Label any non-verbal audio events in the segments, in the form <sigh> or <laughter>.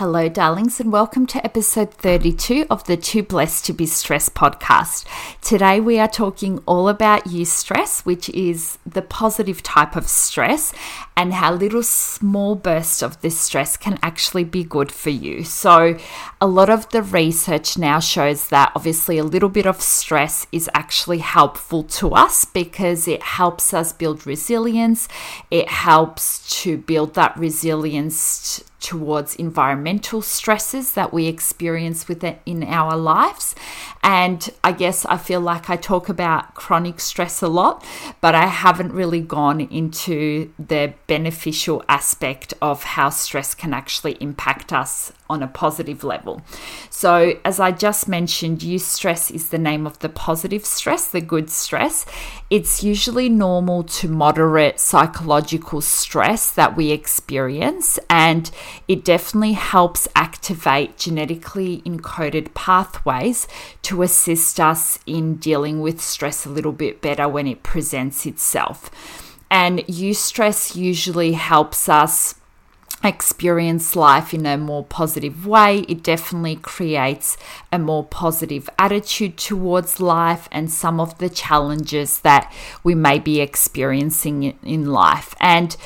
Hello, darlings, and welcome to episode 32 of the Too Blessed to Be Stressed podcast. Today, we are talking all about eustress, which is the positive type of stress, and how little small bursts of this stress can actually be good for you. So, a lot of the research now shows that obviously a little bit of stress is actually helpful to us because it helps us build resilience, it helps to build that resilience towards environmental stresses that we experience within in our lives. And I guess I feel like I talk about chronic stress a lot, but I haven't really gone into the beneficial aspect of how stress can actually impact us on a positive level. So, as I just mentioned, eustress is the name of the positive stress, the good stress. It's usually normal to moderate psychological stress that we experience, and it definitely helps activate genetically encoded pathways to assist us in dealing with stress a little bit better when it presents itself. And eustress usually helps us experience life in a more positive way. It definitely creates a more positive attitude towards life and some of the challenges that we may be experiencing in life. And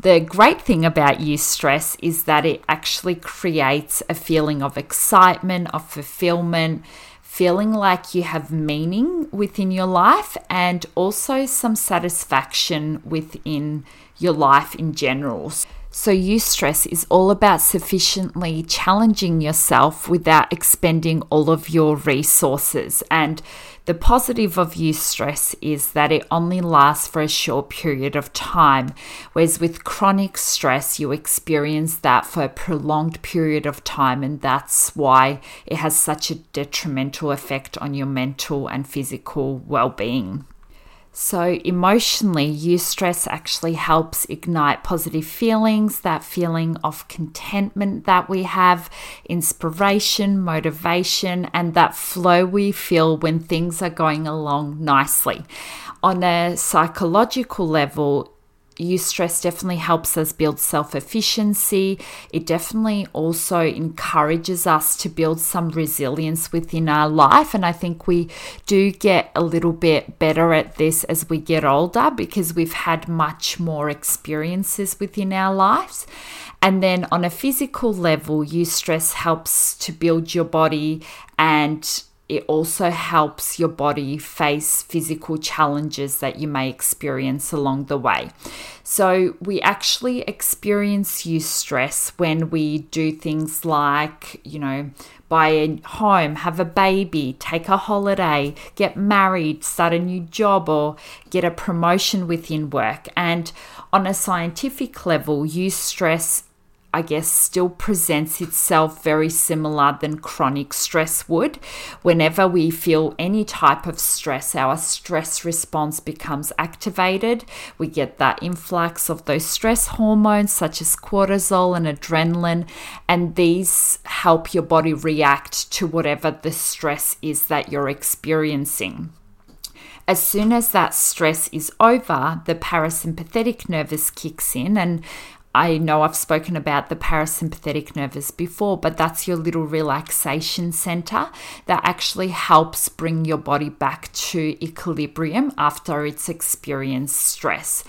the great thing about eustress is that it actually creates a feeling of excitement, of fulfillment feeling like you have meaning within your life and also some satisfaction within your life in general. So, eustress is all about sufficiently challenging yourself without expending all of your resources. And the positive of eustress is that it only lasts for a short period of time, whereas with chronic stress, you experience that for a prolonged period of time, and that's why it has such a detrimental effect on your mental and physical well being. So, emotionally, eustress actually helps ignite positive feelings, that feeling of contentment that we have, inspiration, motivation, and that flow we feel when things are going along nicely. On a psychological level, eustress definitely helps us build self efficiency. It definitely also encourages us to build some resilience within our life. And I think we do get a little bit better at this as we get older because we've had much more experiences within our lives. And then on a physical level, eustress helps to build your body and it also helps your body face physical challenges that you may experience along the way. So, we actually experience eustress when we do things like, you know, buy a home, have a baby, take a holiday, get married, start a new job, or get a promotion within work. And on a scientific level, eustress I guess, still presents itself very similar than chronic stress would. Whenever we feel any type of stress, our stress response becomes activated. We get that influx of those stress hormones such as cortisol and adrenaline, and these help your body react to whatever the stress is that you're experiencing. As soon as that stress is over, the parasympathetic nervous kicks in, and I know I've spoken about the parasympathetic nervous before, but that's your little relaxation center that actually helps bring your body back to equilibrium after it's experienced stress.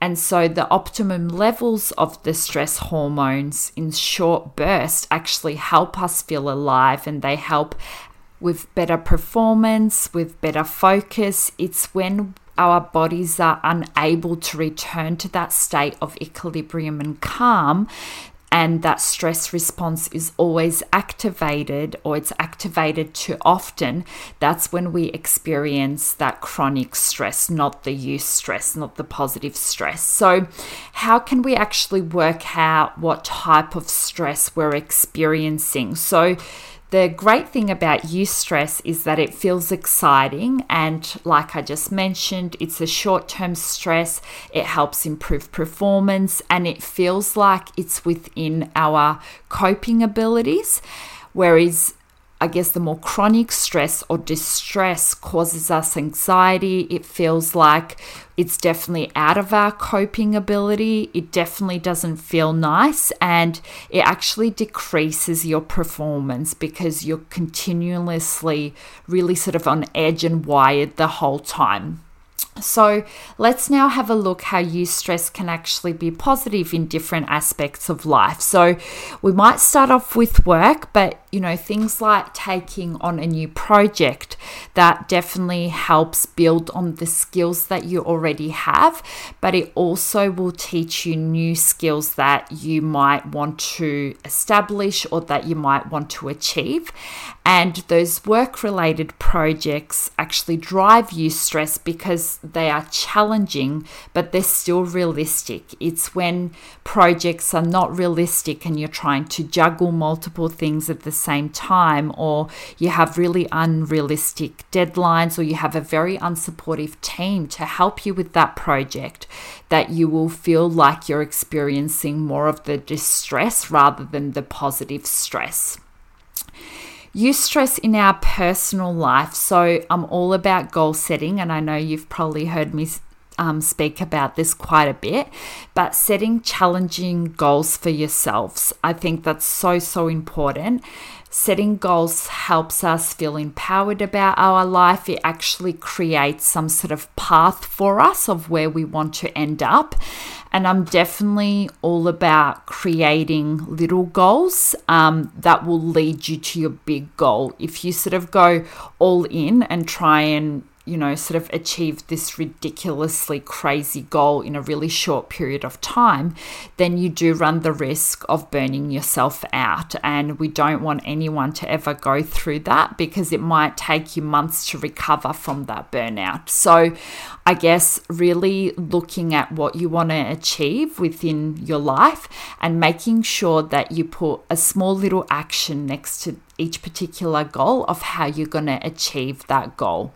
And so the optimum levels of the stress hormones in short bursts actually help us feel alive and they help with better performance, with better focus. It's when our bodies are unable to return to that state of equilibrium and calm, and that stress response is always activated or it's activated too often, that's when we experience that chronic stress, not the eustress, not the positive stress. So, how can we actually work out what type of stress we're experiencing? So, the great thing about eustress is that it feels exciting, and like I just mentioned, it's a short term stress. It helps improve performance, and it feels like it's within our coping abilities. Whereas I guess the more chronic stress or distress causes us anxiety. It feels like it's definitely out of our coping ability. It definitely doesn't feel nice and it actually decreases your performance because you're continuously really sort of on edge and wired the whole time. So let's now have a look how eustress can actually be positive in different aspects of life. So we might start off with work, but you know, things like taking on a new project that definitely helps build on the skills that you already have, but it also will teach you new skills that you might want to establish or that you might want to achieve. And those work related projects actually drive eustress because they are challenging, but they're still realistic. It's when projects are not realistic and you're trying to juggle multiple things at the same time, or you have really unrealistic deadlines, or you have a very unsupportive team to help you with that project, that you will feel like you're experiencing more of the distress rather than the positive stress eustress in our personal life. So I'm all about goal setting, and I know you've probably heard me um, speak about this quite a bit, but setting challenging goals for yourselves. I think that's so, so important. Setting goals helps us feel empowered about our life. It actually creates some sort of path for us of where we want to end up. And I'm definitely all about creating little goals um, that will lead you to your big goal. If you sort of go all in and try and you know, sort of achieve this ridiculously crazy goal in a really short period of time, then you do run the risk of burning yourself out. And we don't want anyone to ever go through that because it might take you months to recover from that burnout. So, I guess really looking at what you want to achieve within your life and making sure that you put a small little action next to each particular goal of how you're going to achieve that goal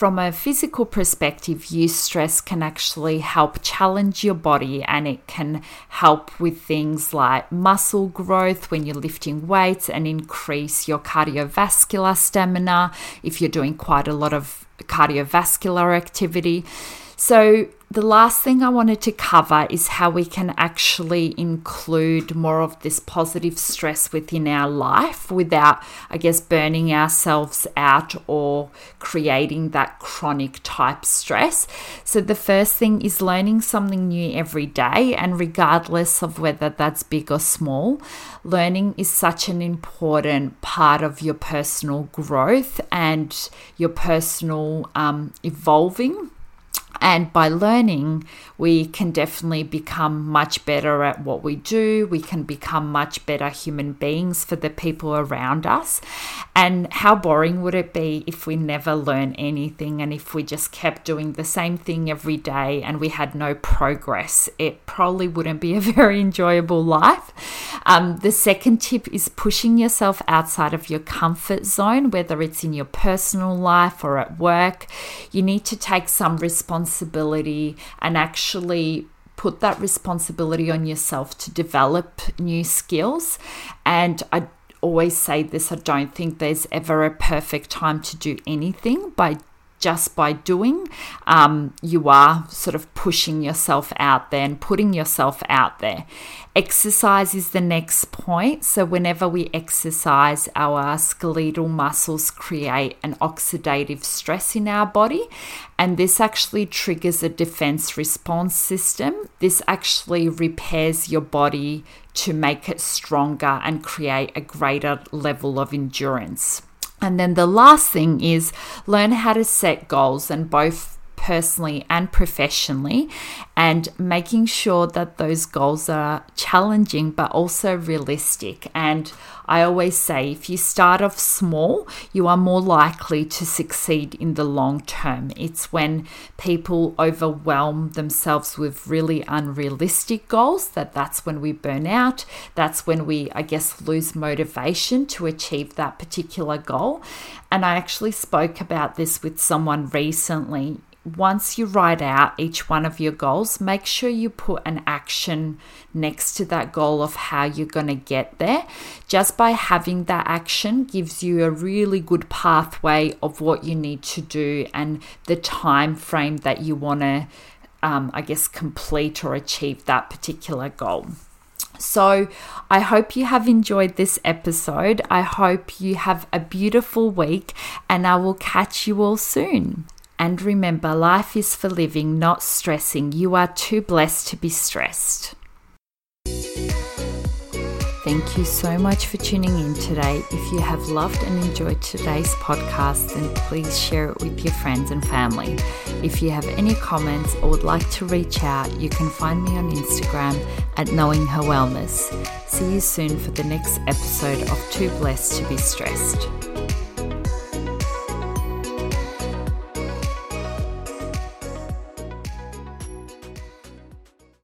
from a physical perspective, eustress can actually help challenge your body and it can help with things like muscle growth when you're lifting weights and increase your cardiovascular stamina if you're doing quite a lot of cardiovascular activity. So, the last thing I wanted to cover is how we can actually include more of this positive stress within our life without, I guess, burning ourselves out or creating that chronic type stress. So, the first thing is learning something new every day, and regardless of whether that's big or small, learning is such an important part of your personal growth and your personal um, evolving and by learning, we can definitely become much better at what we do. We can become much better human beings for the people around us. And how boring would it be if we never learn anything and if we just kept doing the same thing every day and we had no progress? It probably wouldn't be a <laughs> very enjoyable life. Um, the second tip is pushing yourself outside of your comfort zone, whether it's in your personal life or at work. You need to take some responsibility and actually put that responsibility on yourself to develop new skills. And I always say this I don't think there's ever a perfect time to do anything. By just by doing, um, you are sort of pushing yourself out there and putting yourself out there. Exercise is the next point. So, whenever we exercise, our skeletal muscles create an oxidative stress in our body, and this actually triggers a defense response system. This actually repairs your body to make it stronger and create a greater level of endurance. And then the last thing is learn how to set goals and both personally and professionally, and making sure that those goals are challenging but also realistic. And I always say if you start off small, you are more likely to succeed in the long term. It's when people overwhelm themselves with really unrealistic goals that that's when we burn out. That's when we, I guess, lose motivation to achieve that particular goal. And I actually spoke about this with someone recently once you write out each one of your goals, make sure you put an action next to that goal of how you're going to get there. Just by having that action gives you a really good pathway of what you need to do and the time frame that you want to, um, I guess, complete or achieve that particular goal. So, I hope you have enjoyed this episode. I hope you have a beautiful week, and I will catch you all soon. And remember, life is for living, not stressing. You are too blessed to be stressed. Thank you so much for tuning in today. If you have loved and enjoyed today's podcast, then please share it with your friends and family. If you have any comments or would like to reach out, you can find me on Instagram at Knowing Her Wellness. See you soon for the next episode of Too Blessed to Be Stressed.